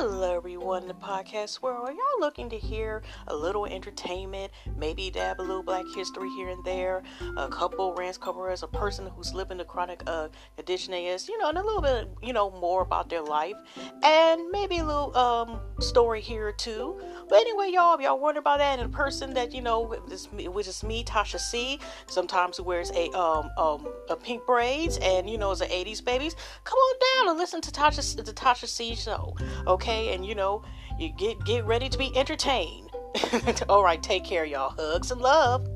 Hello, everyone in the podcast world. Are y'all looking to hear a little entertainment, maybe dab a little black history here and there, a couple rants, couple as a person who's living the chronic uh, condition is, you know, and a little bit, you know, more about their life, and maybe a little um story here two. But anyway, y'all, if y'all wonder about that, and a person that you know, which is me, Tasha C, sometimes wears a um um a pink braids, and you know, is an '80s babies. Come on down and listen to Tasha the Tasha C show okay? And you know, you get get ready to be entertained. All right, take care, y'all. Hugs and love.